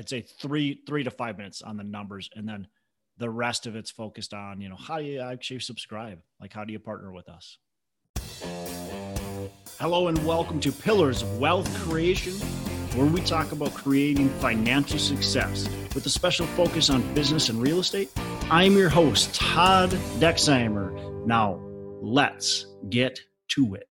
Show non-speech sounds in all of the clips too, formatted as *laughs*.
I'd say three three to five minutes on the numbers, and then the rest of it's focused on you know how do you actually subscribe? Like how do you partner with us? Hello and welcome to Pillars of Wealth Creation, where we talk about creating financial success with a special focus on business and real estate. I'm your host, Todd Dexheimer. Now, let's get to it.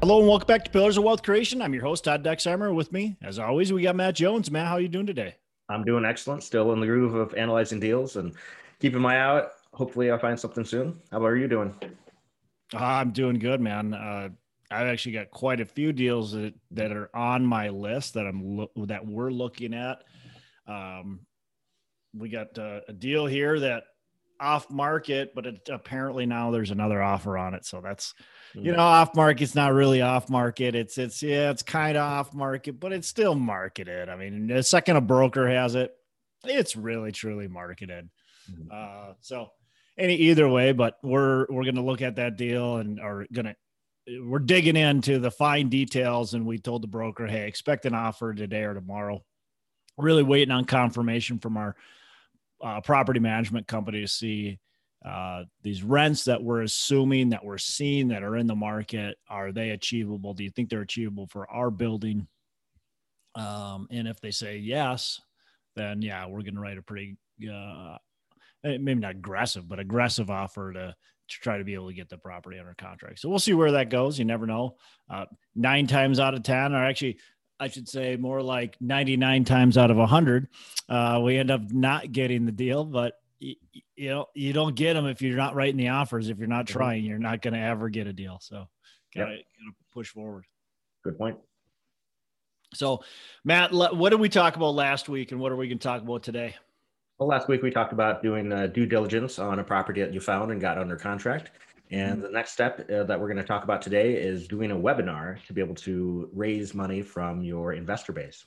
Hello and welcome back to Pillars of Wealth Creation. I'm your host, Todd Dexheimer. With me, as always, we got Matt Jones. Matt, how are you doing today? I'm doing excellent. Still in the groove of analyzing deals and keeping my eye out. Hopefully, I'll find something soon. How about you doing? I'm doing good, man. Uh, I've actually got quite a few deals that, that are on my list that I'm lo- that we're looking at. Um, we got uh, a deal here that off market, but it, apparently now there's another offer on it. So that's you know, off market's not really off market. It's it's yeah, it's kind of off market, but it's still marketed. I mean, the second a broker has it, it's really truly marketed. Mm-hmm. Uh, so any either way, but we're we're gonna look at that deal and are gonna we're digging into the fine details. And we told the broker, hey, expect an offer today or tomorrow. Really waiting on confirmation from our uh, property management companies see uh, these rents that we're assuming that we're seeing that are in the market are they achievable? Do you think they're achievable for our building? Um, and if they say yes then yeah we're going to write a pretty uh, eh, maybe not aggressive but aggressive offer to to try to be able to get the property under contract. So we'll see where that goes. You never know. Uh, nine times out of ten or actually I should say more like 99 times out of 100, uh, we end up not getting the deal. But you, you know you don't get them if you're not writing the offers if you're not mm-hmm. trying you're not going to ever get a deal so gotta, yep. gotta push forward good point so matt what did we talk about last week and what are we going to talk about today well last week we talked about doing uh, due diligence on a property that you found and got under contract and mm-hmm. the next step uh, that we're going to talk about today is doing a webinar to be able to raise money from your investor base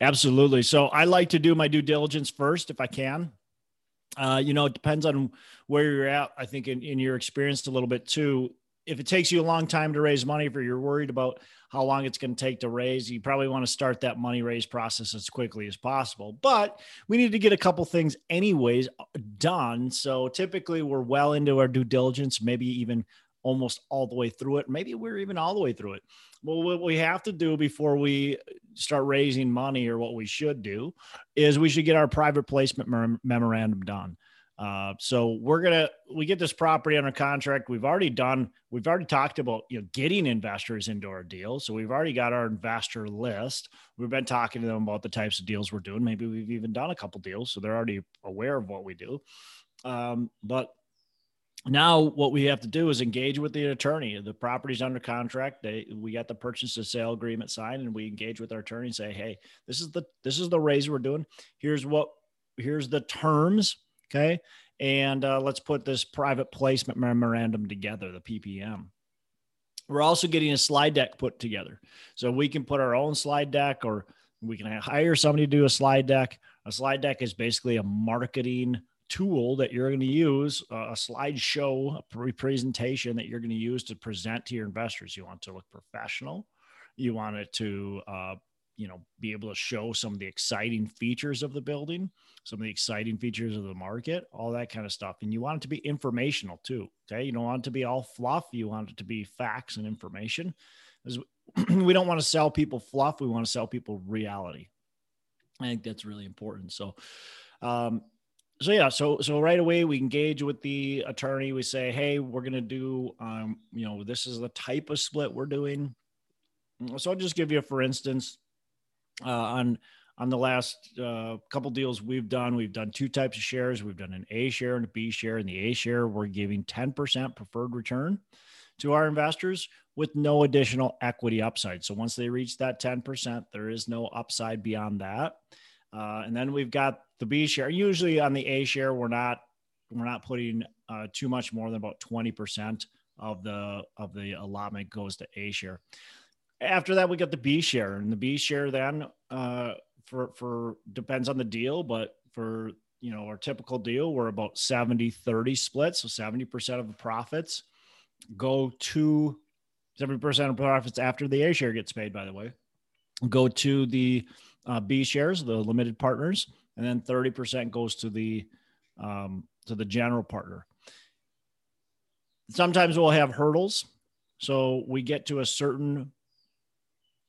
Absolutely. So I like to do my due diligence first if I can. Uh, you know, it depends on where you're at. I think in, in your experience a little bit too. If it takes you a long time to raise money, if you're worried about how long it's going to take to raise, you probably want to start that money raise process as quickly as possible. But we need to get a couple things, anyways, uh, done. So typically, we're well into our due diligence, maybe even almost all the way through it. Maybe we're even all the way through it. Well, what we have to do before we start raising money, or what we should do, is we should get our private placement mem- memorandum done. Uh, so we're gonna we get this property under contract. We've already done. We've already talked about you know getting investors into our deal. So we've already got our investor list. We've been talking to them about the types of deals we're doing. Maybe we've even done a couple deals, so they're already aware of what we do. Um, but now what we have to do is engage with the attorney the property's under contract they we got the purchase and sale agreement signed and we engage with our attorney and say hey this is the this is the raise we're doing here's what here's the terms okay and uh, let's put this private placement memorandum together the ppm we're also getting a slide deck put together so we can put our own slide deck or we can hire somebody to do a slide deck a slide deck is basically a marketing tool that you're going to use, uh, a slideshow, a presentation that you're going to use to present to your investors. You want to look professional. You want it to, uh, you know, be able to show some of the exciting features of the building, some of the exciting features of the market, all that kind of stuff. And you want it to be informational too. Okay. You don't want it to be all fluff. You want it to be facts and information. *clears throat* We don't want to sell people fluff. We want to sell people reality. I think that's really important. So, um, so yeah so so right away we engage with the attorney we say hey we're going to do um you know this is the type of split we're doing so i'll just give you for instance uh, on on the last uh, couple deals we've done. We've done two types of shares. We've done an a share and a b share. And the a share we're giving 10% preferred return to our investors with no additional equity upside. So once they reach that 10% there is no upside beyond that. Uh, and then we've got the B share. Usually on the A share, we're not we're not putting uh, too much more than about twenty percent of the of the allotment goes to A share. After that, we got the B share, and the B share then uh, for for depends on the deal, but for you know our typical deal, we're about 70 30 split. So 70% of the profits go to 70% of profits after the A share gets paid, by the way, go to the uh, B shares, the limited partners, and then 30% goes to the um, to the general partner. Sometimes we'll have hurdles. So we get to a certain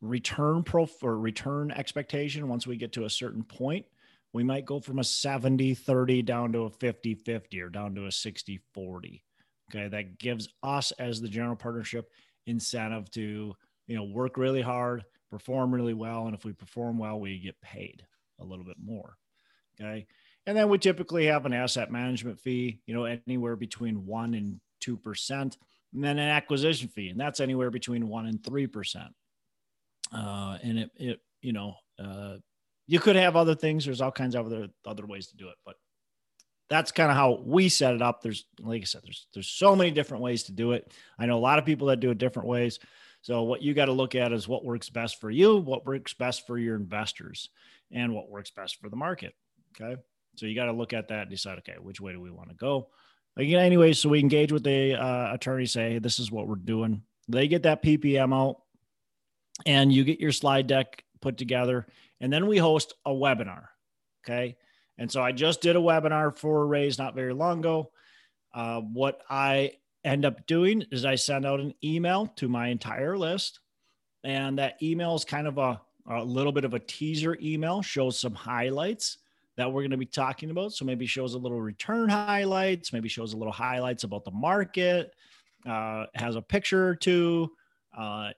return prof or return expectation. Once we get to a certain point, we might go from a 70 30 down to a 50 50 or down to a 60 40. Okay. That gives us as the general partnership incentive to, you know, work really hard, perform really well. And if we perform well, we get paid a little bit more. Okay. And then we typically have an asset management fee, you know, anywhere between one and 2%, and then an acquisition fee, and that's anywhere between one and 3%. Uh, and it, it, you know, uh, you could have other things. There's all kinds of other, other ways to do it, but that's kind of how we set it up. There's, like I said, there's, there's so many different ways to do it. I know a lot of people that do it different ways. So what you got to look at is what works best for you, what works best for your investors, and what works best for the market. Okay. So you got to look at that and decide, okay, which way do we want to go? Again, anyway, so we engage with the uh, attorney, say, hey, this is what we're doing. They get that PPM out and you get your slide deck put together. And then we host a webinar. Okay. And so I just did a webinar for Raise not very long ago. Uh, what I end up doing is I send out an email to my entire list. And that email is kind of a, a little bit of a teaser email, shows some highlights that we're going to be talking about. So maybe shows a little return highlights, maybe shows a little highlights about the market, uh, has a picture or two. Uh,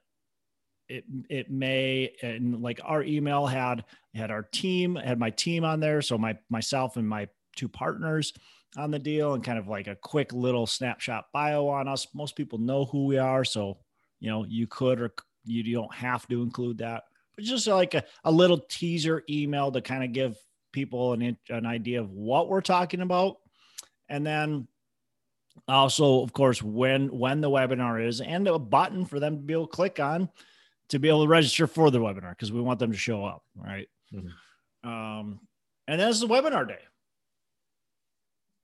it, it may and like our email had had our team had my team on there. So my myself and my two partners on the deal and kind of like a quick little snapshot bio on us. Most people know who we are. So you know you could or you don't have to include that but just like a, a little teaser email to kind of give people an, an idea of what we're talking about. And then also of course when when the webinar is and a button for them to be able to click on to be able to register for the webinar because we want them to show up right mm-hmm. um, and that's the webinar day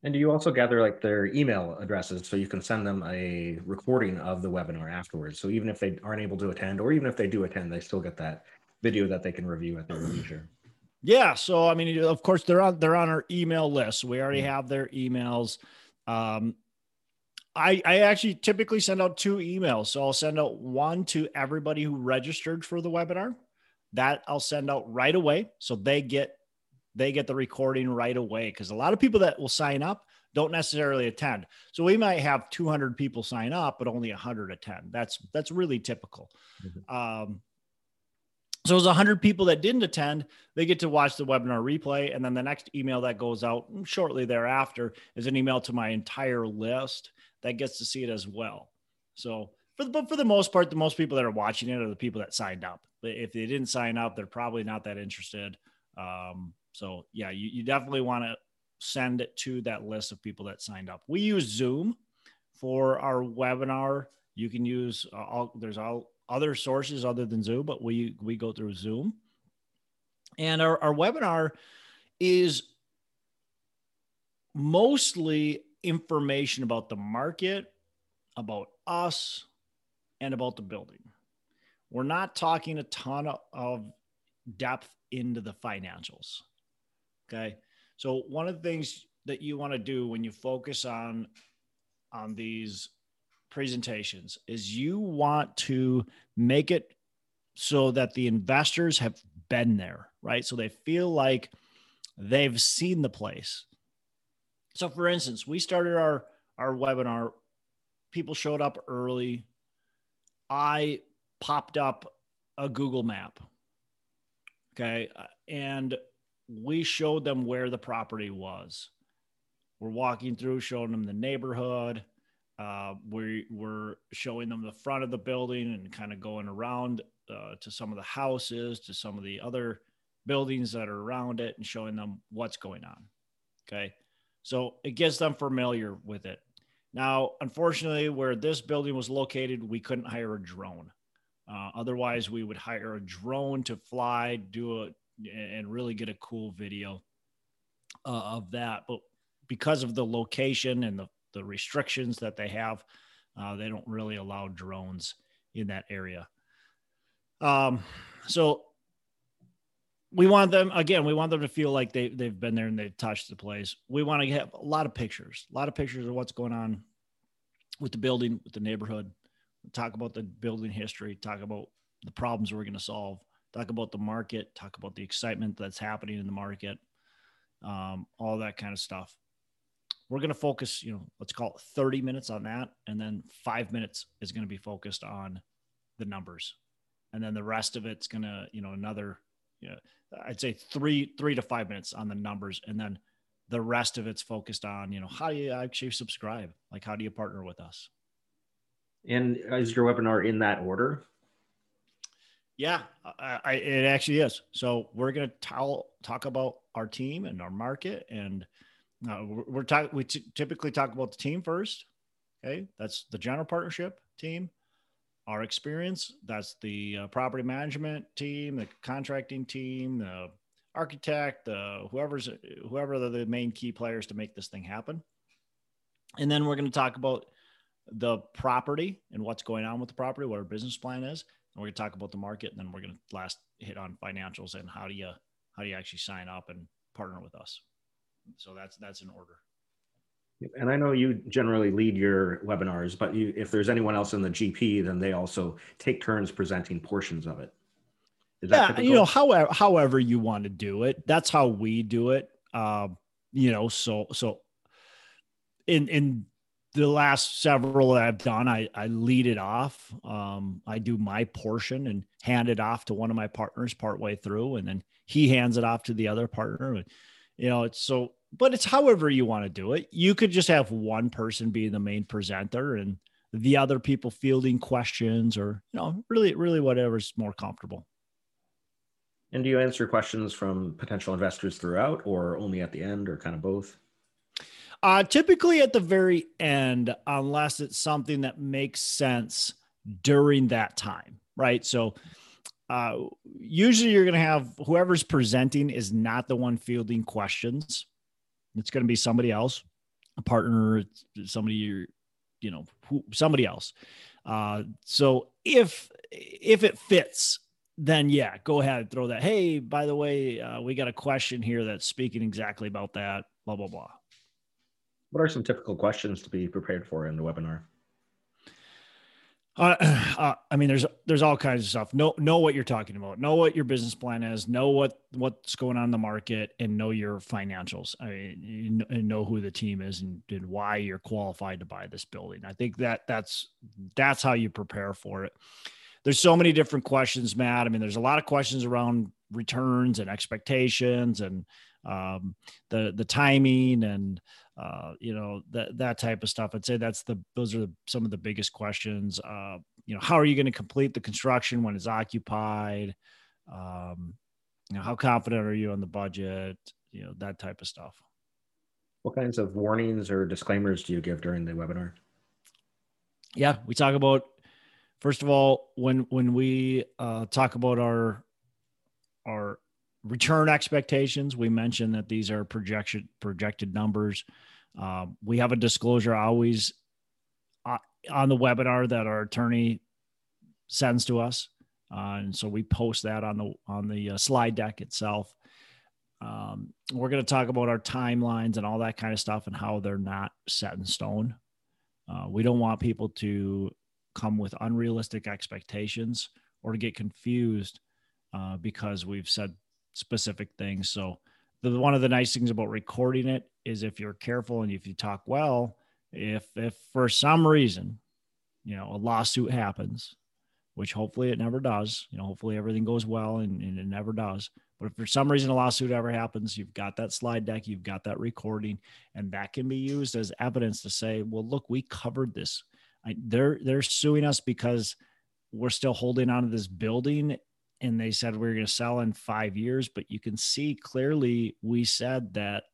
and do you also gather like their email addresses so you can send them a recording of the webinar afterwards so even if they aren't able to attend or even if they do attend they still get that video that they can review at their leisure yeah. So I mean, of course, they're on they're on our email list. We already mm-hmm. have their emails. Um, I I actually typically send out two emails. So I'll send out one to everybody who registered for the webinar. That I'll send out right away, so they get they get the recording right away. Because a lot of people that will sign up don't necessarily attend. So we might have 200 people sign up, but only 100 attend. That's that's really typical. Mm-hmm. Um, so it was 100 people that didn't attend. They get to watch the webinar replay. And then the next email that goes out shortly thereafter is an email to my entire list that gets to see it as well. So, for the, but for the most part, the most people that are watching it are the people that signed up. If they didn't sign up, they're probably not that interested. Um, so, yeah, you, you definitely want to send it to that list of people that signed up. We use Zoom for our webinar. You can use uh, all, there's all other sources other than Zoom, but we we go through Zoom. And our, our webinar is mostly information about the market, about us, and about the building. We're not talking a ton of, depth into the financials. Okay. So one of the things that you want to do when you focus on on these presentations is you want to make it so that the investors have been there, right? So they feel like they've seen the place. So for instance, we started our our webinar people showed up early. I popped up a Google map. Okay, and we showed them where the property was. We're walking through showing them the neighborhood uh, we were showing them the front of the building and kind of going around uh, to some of the houses, to some of the other buildings that are around it, and showing them what's going on. Okay. So it gets them familiar with it. Now, unfortunately, where this building was located, we couldn't hire a drone. Uh, otherwise, we would hire a drone to fly, do it, and really get a cool video uh, of that. But because of the location and the the restrictions that they have, uh, they don't really allow drones in that area. Um, so we want them again. We want them to feel like they they've been there and they've touched the place. We want to have a lot of pictures, a lot of pictures of what's going on with the building, with the neighborhood. Talk about the building history. Talk about the problems we're going to solve. Talk about the market. Talk about the excitement that's happening in the market. Um, all that kind of stuff. We're going to focus, you know, let's call it 30 minutes on that, and then five minutes is going to be focused on the numbers, and then the rest of it's going to, you know, another, you know, I'd say three three to five minutes on the numbers, and then the rest of it's focused on, you know, how do you actually subscribe? Like, how do you partner with us? And is your webinar in that order? Yeah, I, I, it actually is. So we're going to talk about our team and our market, and uh, we're, we're talking. We t- typically talk about the team first. Okay, that's the general partnership team. Our experience. That's the uh, property management team, the contracting team, the architect, uh, whoever's whoever the, the main key players to make this thing happen. And then we're going to talk about the property and what's going on with the property, what our business plan is, and we're going to talk about the market. And then we're going to last hit on financials and how do you how do you actually sign up and partner with us. So that's that's in order. And I know you generally lead your webinars, but you, if there's anyone else in the GP, then they also take turns presenting portions of it yeah, you know, however, however you want to do it, that's how we do it. Um, you know, so so in in the last several that I've done, I I lead it off. Um, I do my portion and hand it off to one of my partners partway through, and then he hands it off to the other partner. And You know, it's so, but it's however you want to do it. You could just have one person be the main presenter and the other people fielding questions, or you know, really, really whatever's more comfortable. And do you answer questions from potential investors throughout or only at the end or kind of both? Uh, typically at the very end, unless it's something that makes sense during that time, right? So uh, usually you're going to have whoever's presenting is not the one fielding questions. It's going to be somebody else, a partner, somebody you're, you know, who, somebody else. Uh, so if if it fits then yeah, go ahead, and throw that. Hey, by the way, uh, we got a question here that's speaking exactly about that. Blah blah blah. What are some typical questions to be prepared for in the webinar? Uh, *clears throat* uh, I mean, there's there's all kinds of stuff. Know know what you're talking about. Know what your business plan is. Know what what's going on in the market, and know your financials. I mean, and know who the team is and, and why you're qualified to buy this building. I think that that's that's how you prepare for it there's so many different questions, Matt. I mean, there's a lot of questions around returns and expectations and um, the the timing and uh, you know that that type of stuff. I'd say that's the those are the, some of the biggest questions. Uh, you know, how are you going to complete the construction when it's occupied? Um, you know, how confident are you on the budget? You know, that type of stuff. What kinds of warnings or disclaimers do you give during the webinar? Yeah, we talk about First of all, when when we uh, talk about our our return expectations, we mentioned that these are projection projected numbers. Uh, we have a disclosure always uh, on the webinar that our attorney sends to us, uh, and so we post that on the on the uh, slide deck itself. Um, we're going to talk about our timelines and all that kind of stuff and how they're not set in stone. Uh, we don't want people to come with unrealistic expectations or to get confused because we've said specific things. So, the, one of the nice things about recording it is if you're careful and if you talk well, if if for some reason, you know, a lawsuit happens, which hopefully it never does, you know, hopefully everything goes well and, and it never does. But if for some reason a lawsuit ever happens, you've got that slide deck, you've got that recording, and that can be used as evidence to say, well, look, we covered this I, they're they're suing us because we're still holding on to this building and they said we are going to sell in five years but you can see clearly we said that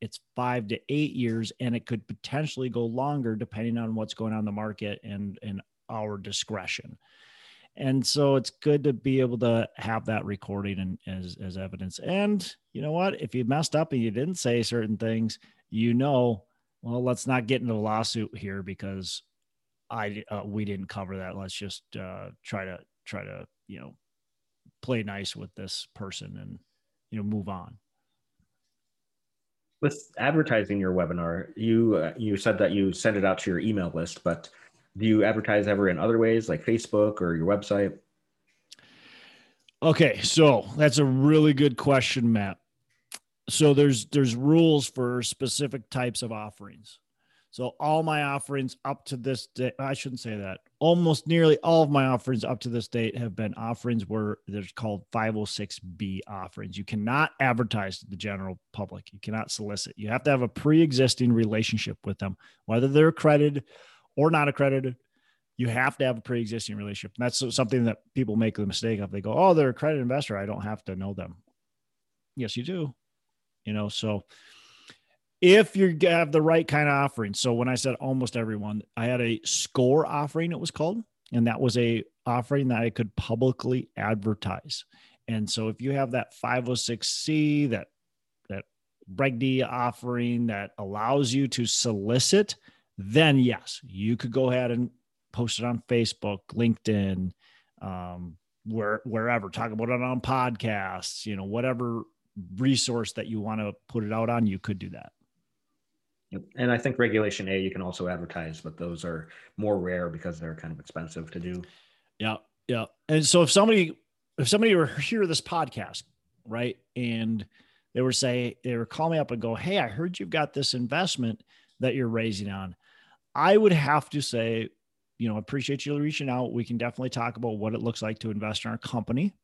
it's five to eight years and it could potentially go longer depending on what's going on in the market and and our discretion. And so it's good to be able to have that recording and as as evidence. And you know what? If you messed up and you didn't say certain things you know well let's not get into a lawsuit here because I uh, we didn't cover that. Let's just uh, try to try to you know play nice with this person and you know move on. With advertising your webinar you uh, you said that you send it out to your email list but do you advertise ever in other ways like facebook or your website? Okay so that's a really good question matt. So there's there's rules for specific types of offerings. So all my offerings up to this day, I shouldn't say that. Almost nearly all of my offerings up to this date have been offerings where there's called 506B offerings. You cannot advertise to the general public. You cannot solicit. You have to have a pre-existing relationship with them, whether they're accredited or not accredited. You have to have a pre-existing relationship. And that's something that people make the mistake of. They go, "Oh, they're accredited investor. I don't have to know them." Yes, you do. You know, so if you have the right kind of offering. So when I said almost everyone, I had a score offering, it was called, and that was a offering that I could publicly advertise. And so if you have that 506c, that that Reg D offering that allows you to solicit, then yes, you could go ahead and post it on Facebook, LinkedIn, um, where wherever. Talk about it on podcasts, you know, whatever resource that you want to put it out on, you could do that. And I think regulation A you can also advertise, but those are more rare because they're kind of expensive to do. Yeah. Yeah. And so if somebody if somebody were *laughs* hear this podcast, right, and they were say they were call me up and go, Hey, I heard you've got this investment that you're raising on. I would have to say, you know, appreciate you reaching out. We can definitely talk about what it looks like to invest in our company.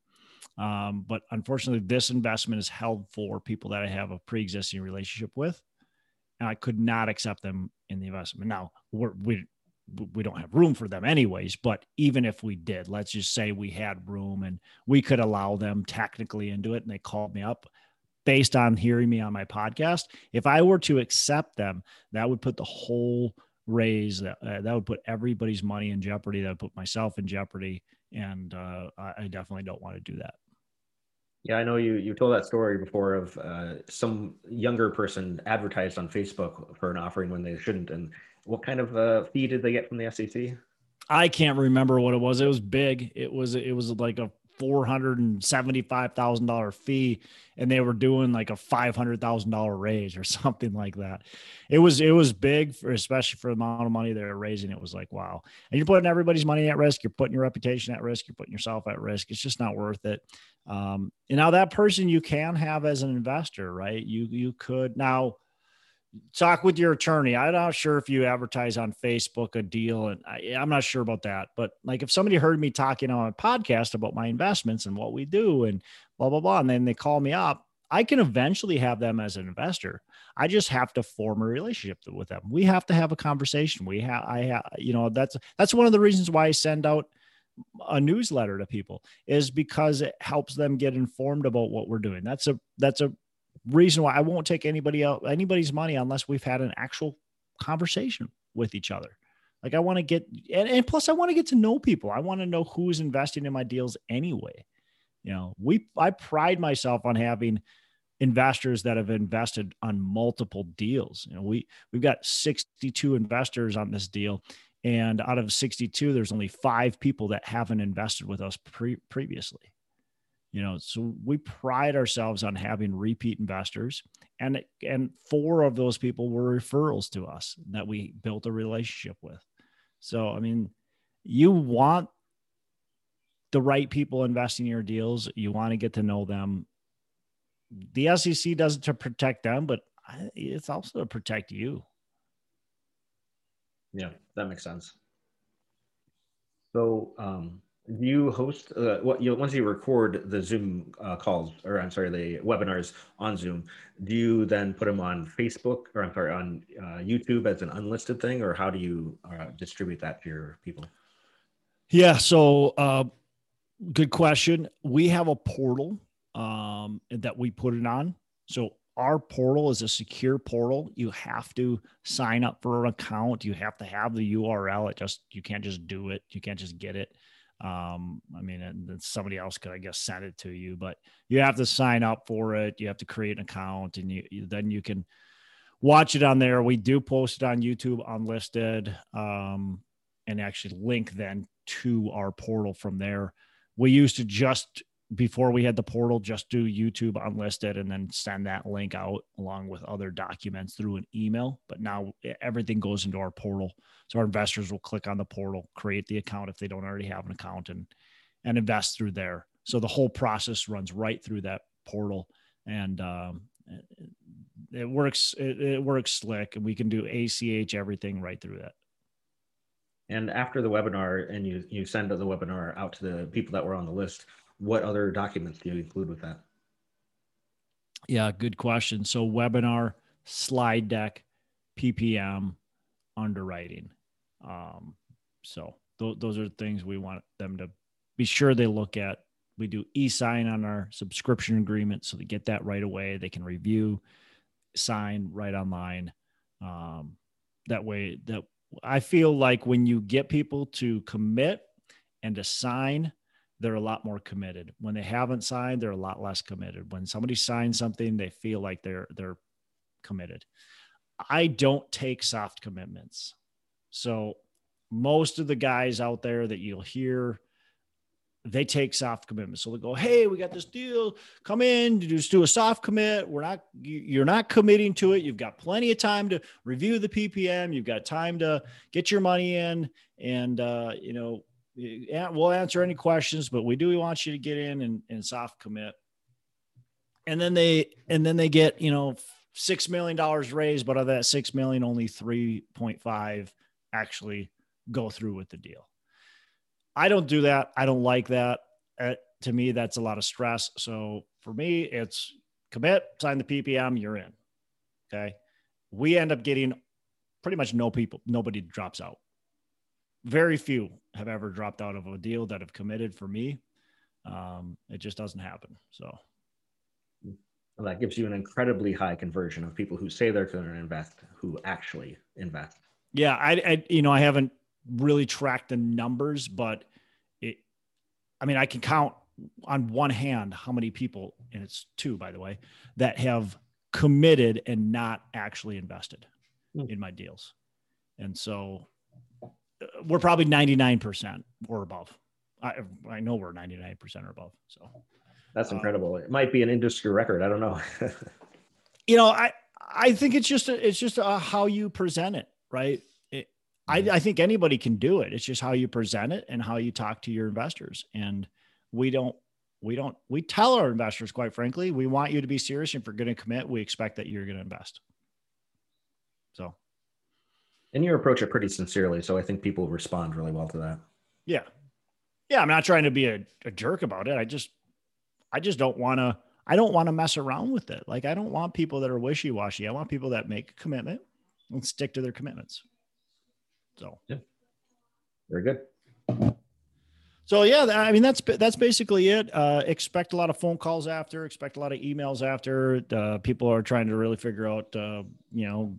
Um, but unfortunately, this investment is held for people that I have a pre-existing relationship with and I could not accept them in the investment. Now we're, we we don't have room for them anyways, but even if we did, let's just say we had room and we could allow them technically into it, and they called me up based on hearing me on my podcast. If I were to accept them, that would put the whole raise that uh, that would put everybody's money in jeopardy. That would put myself in jeopardy, and uh, I definitely don't want to do that. Yeah, I know you you told that story before of uh, some younger person advertised on Facebook for an offering when they shouldn't. And what kind of uh, fee did they get from the SEC? I can't remember what it was. It was big. It was it was like a four hundred and seventy five thousand dollar fee, and they were doing like a five hundred thousand dollar raise or *laughs* something like that. It was it was big for especially for the amount of money they were raising. It was like wow, and you're putting everybody's money at risk. You're putting your reputation at risk. You're putting yourself at risk. It's just not worth it. Um, and now that person you can have as an investor, right? You you could now talk with your attorney. I'm not sure if you advertise on Facebook a deal, and I, am not sure about that. But like, if somebody heard me talking on a podcast about my investments and what we do, and blah blah blah, and then they call me up, I can eventually have them as an investor. I just have to form a relationship with them. We have to have a conversation. We have, I have, you know, that's that's one of the reasons why I send out a newsletter to people is because it helps them get informed about what we're doing. That's a that's a reason why I won't take anybody out anybody's money unless we've had an actual conversation with each other. Like I want to get and, and plus I want to get to know people. I want to know who's investing in my deals anyway. You know, we I pride myself on having investors that have invested on multiple deals. You know, we we've got 62 investors on this deal and out of 62 there's only 5 people that haven't invested with us pre- previously you know so we pride ourselves on having repeat investors and and four of those people were referrals to us that we built a relationship with. So i mean you want the right people investing in your deals. You want to get to know them. The sec does it to protect them but it's also to protect you. Yeah that makes sense. So um do you host uh, what you once you record the zoom uh, calls or i'm sorry the webinars on zoom do you then put them on facebook or i'm sorry on uh, youtube as an unlisted thing or how do you uh, distribute that to your people? Yeah so uh, good question. We have a portal um, that we put it on. So our portal is a secure portal. You have to sign up for an account. You have to have the url it just you can't just do it. You can't just get it um, I mean, somebody else could, I guess, send it to you, but you have to sign up for it. You have to create an account, and you, you then you can watch it on there. We do post it on YouTube unlisted, um, and actually link then to our portal from there. We used to just before we had the portal, just do YouTube unlisted and then send that link out along with other documents through an email. But now everything goes into our portal. So our investors will click on the portal, create the account if they don't already have an account and and invest through there. So the whole process runs right through that portal and um, it works it, it works slick and we can do ACH everything right through that. And after the webinar and you you send the webinar out to the people that were on the list, what other documents do you include with that? Yeah, good question. So webinar, slide deck, PPM, underwriting. Um, so th- those are things we want them to be sure they look at. We do e-sign on our subscription agreement, so they get that right away. They can review, sign right online. Um, that way, that I feel like when you get people to commit and to sign they're a lot more committed. When they haven't signed, they're a lot less committed. When somebody signs something, they feel like they're they're committed. I don't take soft commitments. So most of the guys out there that you'll hear they take soft commitments. So they go, "Hey, we got this deal. Come in, just do a soft commit. We're not you're not committing to it. You've got plenty of time to review the PPM. You've got time to get your money in and uh, you know, we'll answer any questions, but we do want you to get in and, and soft commit. And then they and then they get you know six million dollars raised, but of that six million, only three point five actually go through with the deal. I don't do that. I don't like that. Uh, to me, that's a lot of stress. So for me, it's commit, sign the PPM, you're in. Okay. We end up getting pretty much no people, nobody drops out very few have ever dropped out of a deal that have committed for me. Um, it just doesn't happen. So well, that gives you an incredibly high conversion of people who say they're going to invest who actually invest. Yeah, I, I, you know, I haven't really tracked the numbers, but it, I mean, I can count on one hand how many people, and it's two, by the way, that have committed and not actually invested mm. in my deals. And so we're probably 99% or above. I, I know we're 99% or above. So that's incredible. Um, it might be an industry record. I don't know. *laughs* you know, I, I think it's just, a, it's just a, how you present it, right? It, I, mm-hmm. I think anybody can do it. It's just how you present it and how you talk to your investors. And we don't, we don't, we tell our investors, quite frankly, we want you to be serious. If you're going to commit, we expect that you're going to invest. So and you approach it pretty sincerely, so I think people respond really well to that. Yeah, yeah. I'm not trying to be a, a jerk about it. I just, I just don't want to. I don't want to mess around with it. Like I don't want people that are wishy washy. I want people that make a commitment and stick to their commitments. So yeah, very good. So yeah, I mean that's that's basically it. Uh, expect a lot of phone calls after. Expect a lot of emails after. Uh, people are trying to really figure out, uh, you know,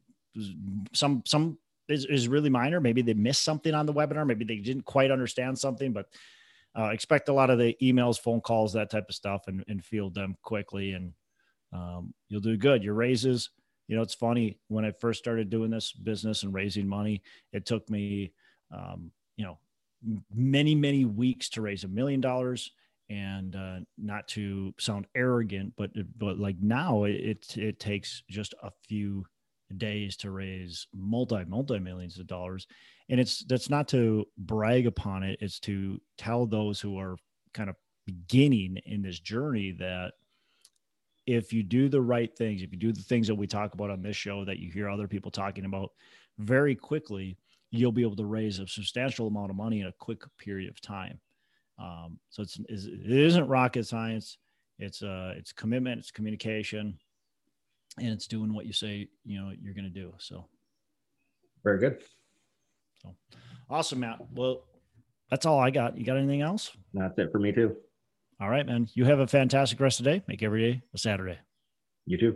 some some is, is really minor. Maybe they missed something on the webinar. Maybe they didn't quite understand something, but uh, expect a lot of the emails, phone calls, that type of stuff, and, and field them quickly, and um, you'll do good. Your raises, you know, it's funny when I first started doing this business and raising money, it took me, um, you know, many many weeks to raise a million dollars and uh, not to sound arrogant, but but like now it, it, it takes just a few days to raise multi multi millions of dollars. And it's that's not to brag upon it. It's to tell those who are kind of beginning in this journey that if you do the right things if you do the things that we talk about on this show that you hear other people talking about very quickly you'll be able to raise a substantial amount of money in a quick period of time. Um, so it's it isn't rocket science. It's uh it's commitment it's communication and it's doing what you say you know you're going to do so. Very good. So awesome matt. Well that's all i got. You got anything else? That's it for me too. All right man. You have a fantastic rest of the day. Make every day a saturday. You too